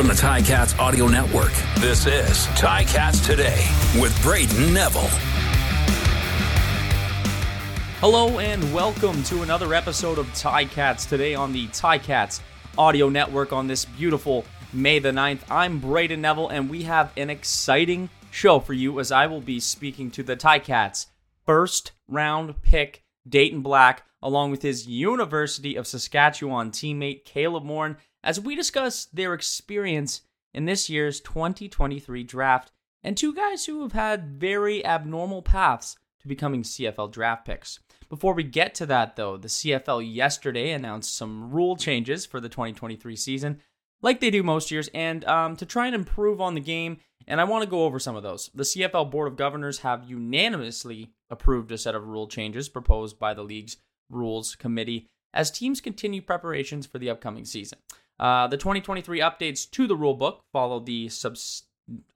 From the Ticats Audio Network, this is Ticats Today with Brayden Neville. Hello and welcome to another episode of Ticats Today on the Ticats Audio Network on this beautiful May the 9th. I'm Brayden Neville and we have an exciting show for you as I will be speaking to the Ticats first round pick Dayton Black along with his University of Saskatchewan teammate Caleb Morin as we discuss their experience in this year's 2023 draft and two guys who have had very abnormal paths to becoming CFL draft picks. Before we get to that, though, the CFL yesterday announced some rule changes for the 2023 season, like they do most years, and um, to try and improve on the game. And I want to go over some of those. The CFL Board of Governors have unanimously approved a set of rule changes proposed by the league's Rules Committee as teams continue preparations for the upcoming season. Uh, the 2023 updates to the rulebook follow the subs-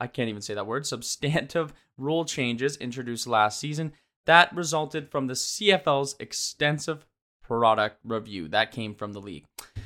I can't even say that word substantive rule changes introduced last season that resulted from the CFL's extensive product review that came from the league.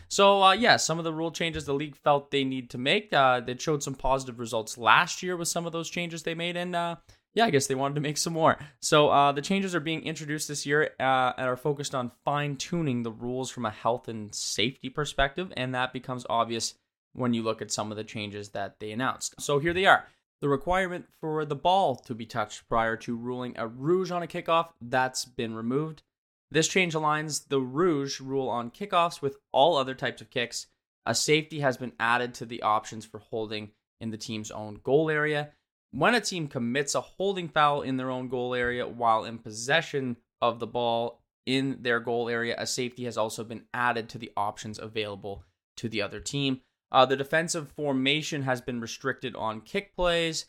So uh, yeah, some of the rule changes the league felt they need to make. Uh, they showed some positive results last year with some of those changes they made, and uh, yeah, I guess they wanted to make some more. So uh, the changes are being introduced this year uh, and are focused on fine tuning the rules from a health and safety perspective, and that becomes obvious when you look at some of the changes that they announced. So here they are. The requirement for the ball to be touched prior to ruling a rouge on a kickoff, that's been removed. This change aligns the rouge rule on kickoffs with all other types of kicks. A safety has been added to the options for holding in the team's own goal area. When a team commits a holding foul in their own goal area while in possession of the ball in their goal area, a safety has also been added to the options available to the other team. Uh, the defensive formation has been restricted on kick plays.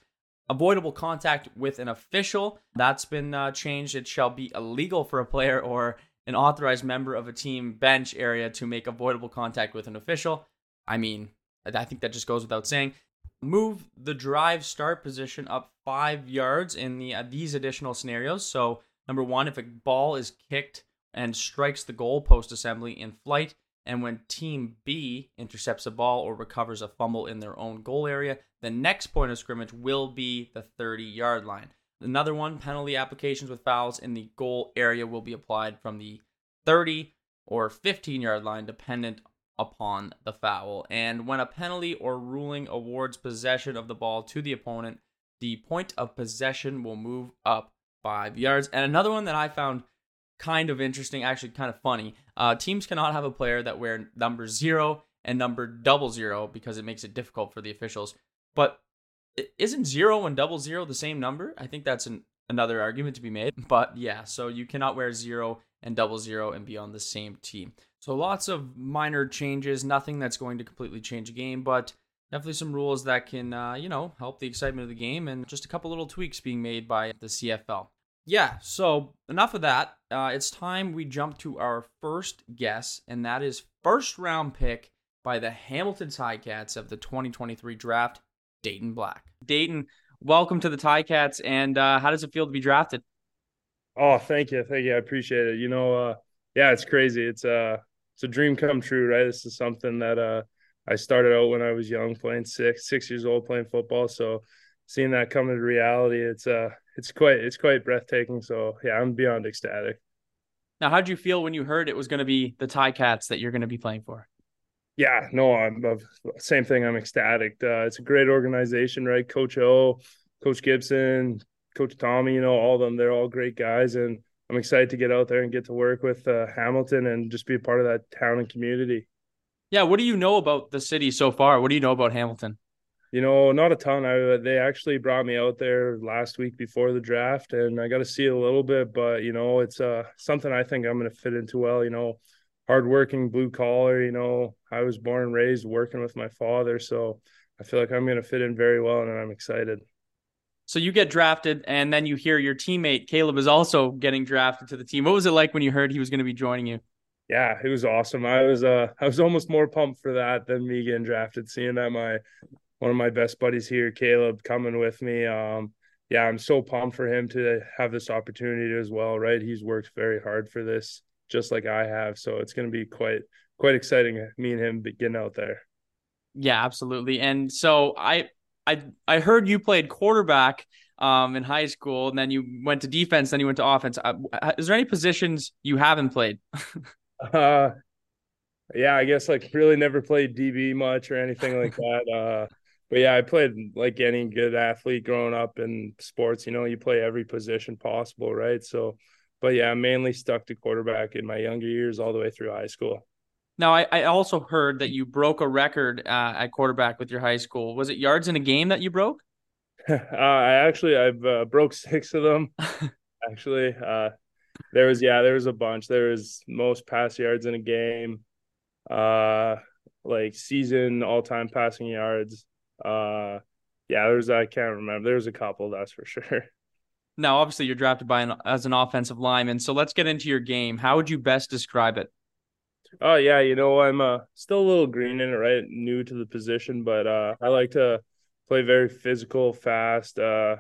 Avoidable contact with an official, that's been uh, changed. It shall be illegal for a player or an authorized member of a team bench area to make avoidable contact with an official. I mean, I think that just goes without saying move the drive start position up five yards in the uh, these additional scenarios. So number one, if a ball is kicked and strikes the goalpost assembly in flight, and when Team B intercepts a ball or recovers a fumble in their own goal area, the next point of scrimmage will be the 30 yard line. Another one, penalty applications with fouls in the goal area will be applied from the 30 or 15 yard line, dependent upon the foul. And when a penalty or ruling awards possession of the ball to the opponent, the point of possession will move up five yards. And another one that I found kind of interesting, actually kind of funny. Uh, teams cannot have a player that wear number zero and number double zero because it makes it difficult for the officials. But isn't zero and double zero the same number? I think that's an, another argument to be made. But yeah, so you cannot wear zero and double zero and be on the same team. So lots of minor changes, nothing that's going to completely change the game, but definitely some rules that can, uh, you know, help the excitement of the game and just a couple little tweaks being made by the CFL. Yeah, so enough of that. Uh, it's time we jump to our first guess, and that is first round pick by the Hamilton Ticats of the 2023 draft, Dayton Black. Dayton, welcome to the Ticats, and uh, how does it feel to be drafted? Oh, thank you, thank you. I appreciate it. You know, uh, yeah, it's crazy. It's uh it's a dream come true, right? This is something that uh, I started out when I was young, playing six six years old, playing football. So seeing that come into reality, it's uh it's quite it's quite breathtaking. So yeah, I'm beyond ecstatic. Now, how did you feel when you heard it was going to be the Ticats that you're going to be playing for? Yeah, no, I'm same thing. I'm ecstatic. Uh, it's a great organization, right? Coach O, Coach Gibson, Coach Tommy, you know, all of them. They're all great guys, and I'm excited to get out there and get to work with uh, Hamilton and just be a part of that town and community. Yeah, what do you know about the city so far? What do you know about Hamilton? You know, not a ton. I they actually brought me out there last week before the draft, and I got to see a little bit. But you know, it's uh something I think I'm going to fit into well. You know, hardworking, blue collar. You know, I was born and raised working with my father, so I feel like I'm going to fit in very well, and I'm excited. So you get drafted, and then you hear your teammate Caleb is also getting drafted to the team. What was it like when you heard he was going to be joining you? Yeah, it was awesome. I was uh I was almost more pumped for that than me getting drafted. Seeing that my one of my best buddies here, Caleb, coming with me. Um, yeah, I'm so pumped for him to have this opportunity as well. Right, he's worked very hard for this, just like I have. So it's going to be quite quite exciting. Me and him getting out there. Yeah, absolutely. And so I I I heard you played quarterback um, in high school, and then you went to defense, then you went to offense. Uh, is there any positions you haven't played? uh, yeah, I guess like really never played DB much or anything like that. Uh, but yeah, I played like any good athlete growing up in sports. You know, you play every position possible, right? So, but yeah, I'm mainly stuck to quarterback in my younger years, all the way through high school. Now, I, I also heard that you broke a record uh, at quarterback with your high school. Was it yards in a game that you broke? uh, I actually I've uh, broke six of them. actually, uh, there was yeah, there was a bunch. There was most pass yards in a game, uh, like season all time passing yards. Uh, yeah, there's I can't remember. There's a couple, that's for sure. Now, obviously, you're drafted by an as an offensive lineman. So let's get into your game. How would you best describe it? Oh yeah, you know I'm uh, still a little green in it, right? New to the position, but uh, I like to play very physical, fast. Uh,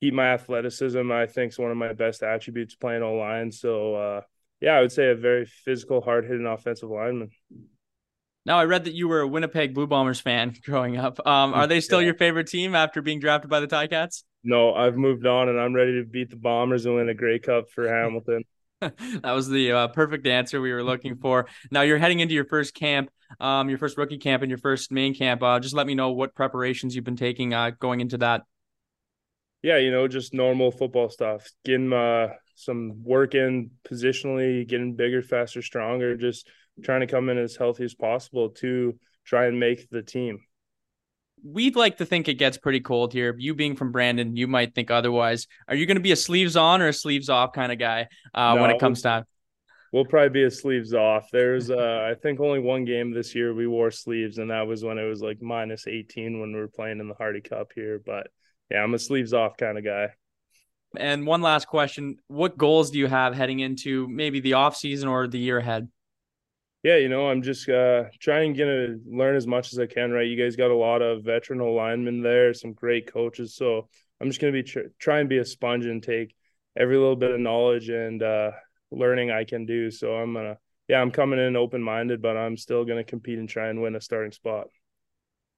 keep my athleticism. I think is one of my best attributes playing O line. So uh, yeah, I would say a very physical, hard hitting offensive lineman. Now, I read that you were a Winnipeg Blue Bombers fan growing up. Um, are they still yeah. your favorite team after being drafted by the Ticats? No, I've moved on and I'm ready to beat the Bombers and win a Grey Cup for Hamilton. that was the uh, perfect answer we were looking for. Now you're heading into your first camp, um, your first rookie camp and your first main camp. Uh, just let me know what preparations you've been taking uh, going into that. Yeah, you know, just normal football stuff. Getting uh, some work in positionally, getting bigger, faster, stronger. Just trying to come in as healthy as possible to try and make the team. We'd like to think it gets pretty cold here. You being from Brandon, you might think otherwise. Are you going to be a sleeves on or a sleeves off kind of guy uh, no, when it comes time? We'll probably be a sleeves off. There's, uh, I think, only one game this year we wore sleeves, and that was when it was like minus 18 when we were playing in the Hardy Cup here. But yeah, I'm a sleeves off kind of guy. And one last question: What goals do you have heading into maybe the off season or the year ahead? Yeah, you know, I'm just uh, trying to learn as much as I can. Right, you guys got a lot of veteran linemen there, some great coaches. So I'm just gonna be tr- try and be a sponge and take every little bit of knowledge and uh, learning I can do. So I'm gonna, yeah, I'm coming in open minded, but I'm still gonna compete and try and win a starting spot.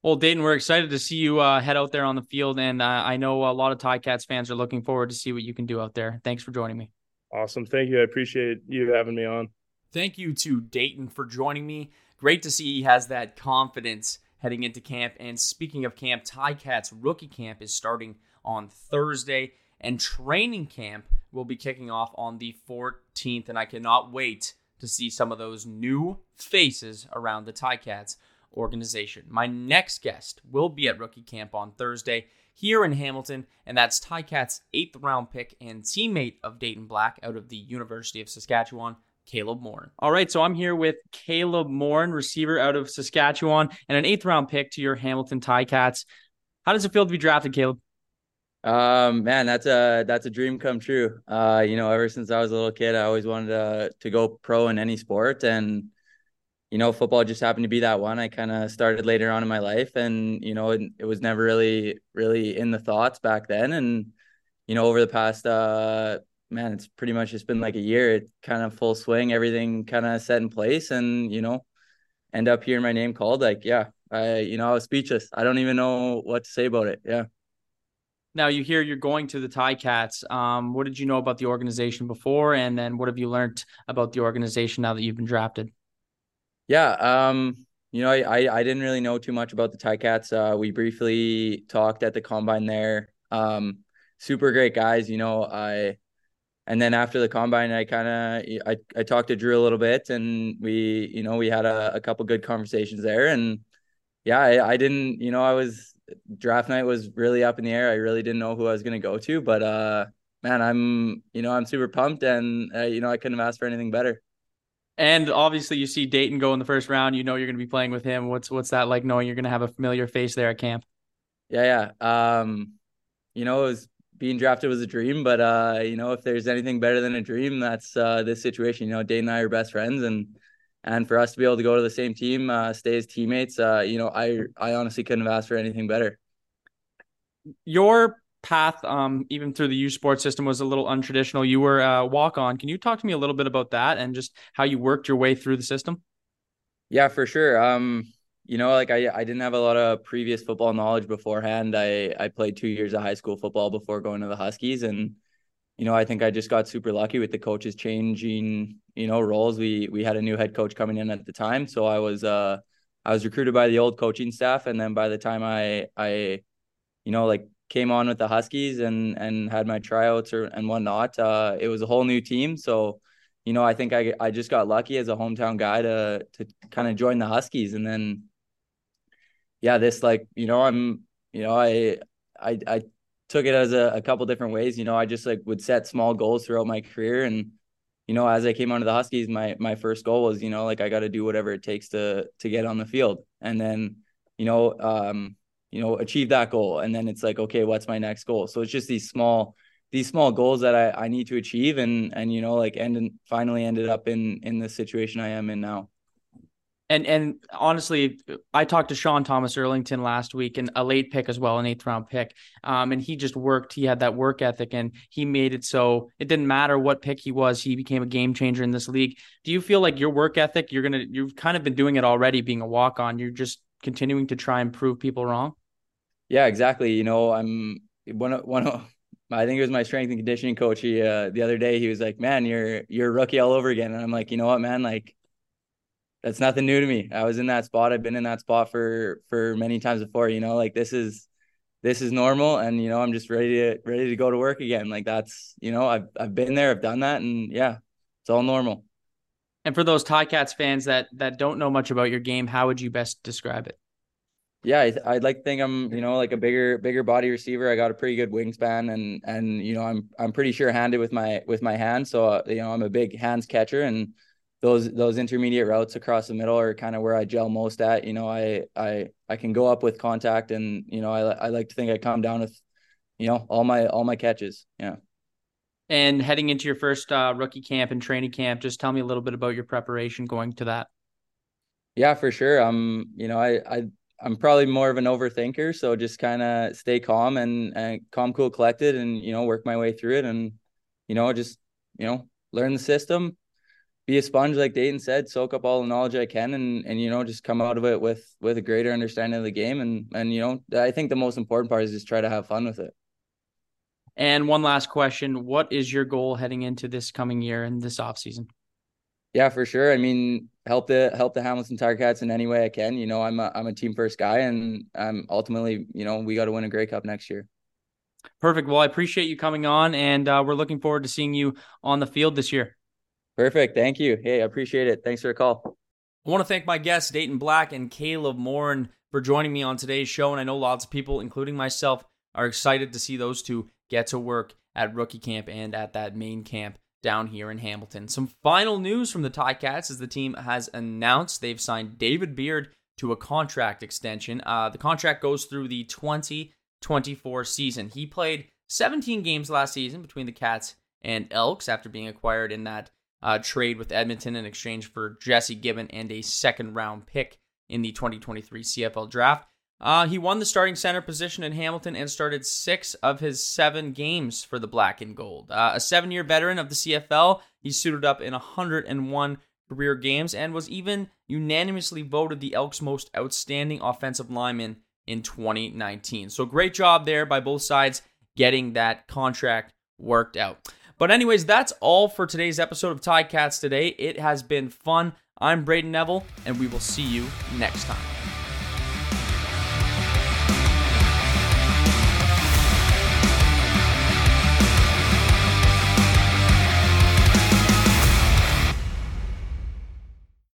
Well, Dayton, we're excited to see you uh, head out there on the field, and uh, I know a lot of Ticats fans are looking forward to see what you can do out there. Thanks for joining me. Awesome, thank you. I appreciate you having me on. Thank you to Dayton for joining me. Great to see he has that confidence heading into camp. And speaking of camp, Ticats rookie camp is starting on Thursday, and training camp will be kicking off on the 14th. And I cannot wait to see some of those new faces around the Ticats organization. My next guest will be at rookie camp on Thursday here in Hamilton, and that's Ticat's eighth round pick and teammate of Dayton Black out of the University of Saskatchewan, Caleb Morin. All right, so I'm here with Caleb Morin, receiver out of Saskatchewan, and an eighth round pick to your Hamilton Ticats. How does it feel to be drafted, Caleb? Um, man, that's a that's a dream come true. Uh, you know, ever since I was a little kid, I always wanted to to go pro in any sport, and you know, football just happened to be that one. I kind of started later on in my life, and you know, it, it was never really really in the thoughts back then, and you know, over the past uh man, it's pretty much just been like a year. It kind of full swing, everything kind of set in place, and you know, end up hearing my name called. Like, yeah, I, you know, I was speechless. I don't even know what to say about it. Yeah. Now you hear you're going to the Ticats. Um, what did you know about the organization before, and then what have you learned about the organization now that you've been drafted? Yeah, um, you know, I, I, I didn't really know too much about the Ticats. Uh, we briefly talked at the combine there. Um, super great guys. You know, I and then after the combine, I kind of I, I talked to Drew a little bit, and we you know we had a, a couple good conversations there, and yeah, I, I didn't you know I was draft night was really up in the air. I really didn't know who I was gonna go to, but uh man, I'm you know I'm super pumped, and uh, you know I couldn't have asked for anything better. And obviously, you see Dayton go in the first round. You know you're going to be playing with him. What's what's that like knowing you're going to have a familiar face there at camp? Yeah, yeah. Um, you know, it was being drafted was a dream, but uh, you know, if there's anything better than a dream, that's uh, this situation. You know, Dane and I are best friends, and and for us to be able to go to the same team, uh, stay as teammates, uh, you know, I I honestly couldn't have asked for anything better. Your path, um, even through the U Sports system, was a little untraditional. You were a walk on. Can you talk to me a little bit about that and just how you worked your way through the system? Yeah, for sure. Um, you know, like I, I didn't have a lot of previous football knowledge beforehand. I, I played two years of high school football before going to the Huskies. And, you know, I think I just got super lucky with the coaches changing, you know, roles. We, we had a new head coach coming in at the time. So I was, uh, I was recruited by the old coaching staff. And then by the time I, I, you know, like came on with the Huskies and, and had my tryouts or, and whatnot, uh, it was a whole new team. So, you know, I think I, I just got lucky as a hometown guy to, to kind of join the Huskies. And then, yeah, this like, you know, I'm, you know, I, I, I took it as a, a couple different ways. You know, I just like would set small goals throughout my career. And, you know, as I came onto the Huskies, my, my first goal was, you know, like I got to do whatever it takes to, to get on the field. And then, you know, um, you know, achieve that goal. And then it's like, okay, what's my next goal? So it's just these small, these small goals that I, I need to achieve and, and, you know, like, and finally ended up in, in the situation I am in now. And and honestly, I talked to Sean Thomas Erlington last week, and a late pick as well, an eighth round pick. Um, and he just worked. He had that work ethic, and he made it so it didn't matter what pick he was. He became a game changer in this league. Do you feel like your work ethic? You're gonna. You've kind of been doing it already, being a walk on. You're just continuing to try and prove people wrong. Yeah, exactly. You know, I'm one of one of. I think it was my strength and conditioning coach. He uh, the other day he was like, "Man, you're you're a rookie all over again," and I'm like, "You know what, man? Like." That's nothing new to me. I was in that spot. I've been in that spot for for many times before. You know, like this is this is normal, and you know, I'm just ready to ready to go to work again. Like that's you know, I've I've been there, I've done that, and yeah, it's all normal. And for those Ticats fans that that don't know much about your game, how would you best describe it? Yeah, I, would like to think I'm, you know, like a bigger, bigger body receiver. I got a pretty good wingspan, and and you know, I'm I'm pretty sure handed with my with my hands. So uh, you know, I'm a big hands catcher, and those those intermediate routes across the middle are kind of where I gel most at. You know, I I I can go up with contact, and you know, I I like to think I come down with, you know, all my all my catches. Yeah. And heading into your first uh, rookie camp and training camp, just tell me a little bit about your preparation going to that. Yeah, for sure. Um, you know, I I I'm probably more of an overthinker, so just kind of stay calm and and calm, cool, collected, and you know, work my way through it, and you know, just you know, learn the system, be a sponge like Dayton said, soak up all the knowledge I can and and you know just come out of it with with a greater understanding of the game and and you know I think the most important part is just try to have fun with it. And one last question, what is your goal heading into this coming year and this off season? Yeah, for sure. I mean, help the help the Hamilton Cats in any way I can. You know, I'm a I'm a team first guy and I'm ultimately, you know, we got to win a Grey Cup next year. Perfect. Well, I appreciate you coming on and uh, we're looking forward to seeing you on the field this year. Perfect. Thank you. Hey, I appreciate it. Thanks for the call. I want to thank my guests, Dayton Black and Caleb Morin, for joining me on today's show. And I know lots of people, including myself, are excited to see those two get to work at rookie camp and at that main camp down here in Hamilton. Some final news from the Ticats as the team has announced they've signed David Beard to a contract extension. Uh, the contract goes through the 2024 season. He played 17 games last season between the Cats and Elks after being acquired in that uh, trade with Edmonton in exchange for Jesse Gibbon and a second round pick in the 2023 CFL draft. Uh, he won the starting center position in Hamilton and started six of his seven games for the Black and Gold. Uh, a seven year veteran of the CFL, he suited up in 101 career games and was even unanimously voted the Elks' most outstanding offensive lineman in 2019. So great job there by both sides getting that contract worked out. But, anyways, that's all for today's episode of Ticats today. It has been fun. I'm Brayden Neville, and we will see you next time.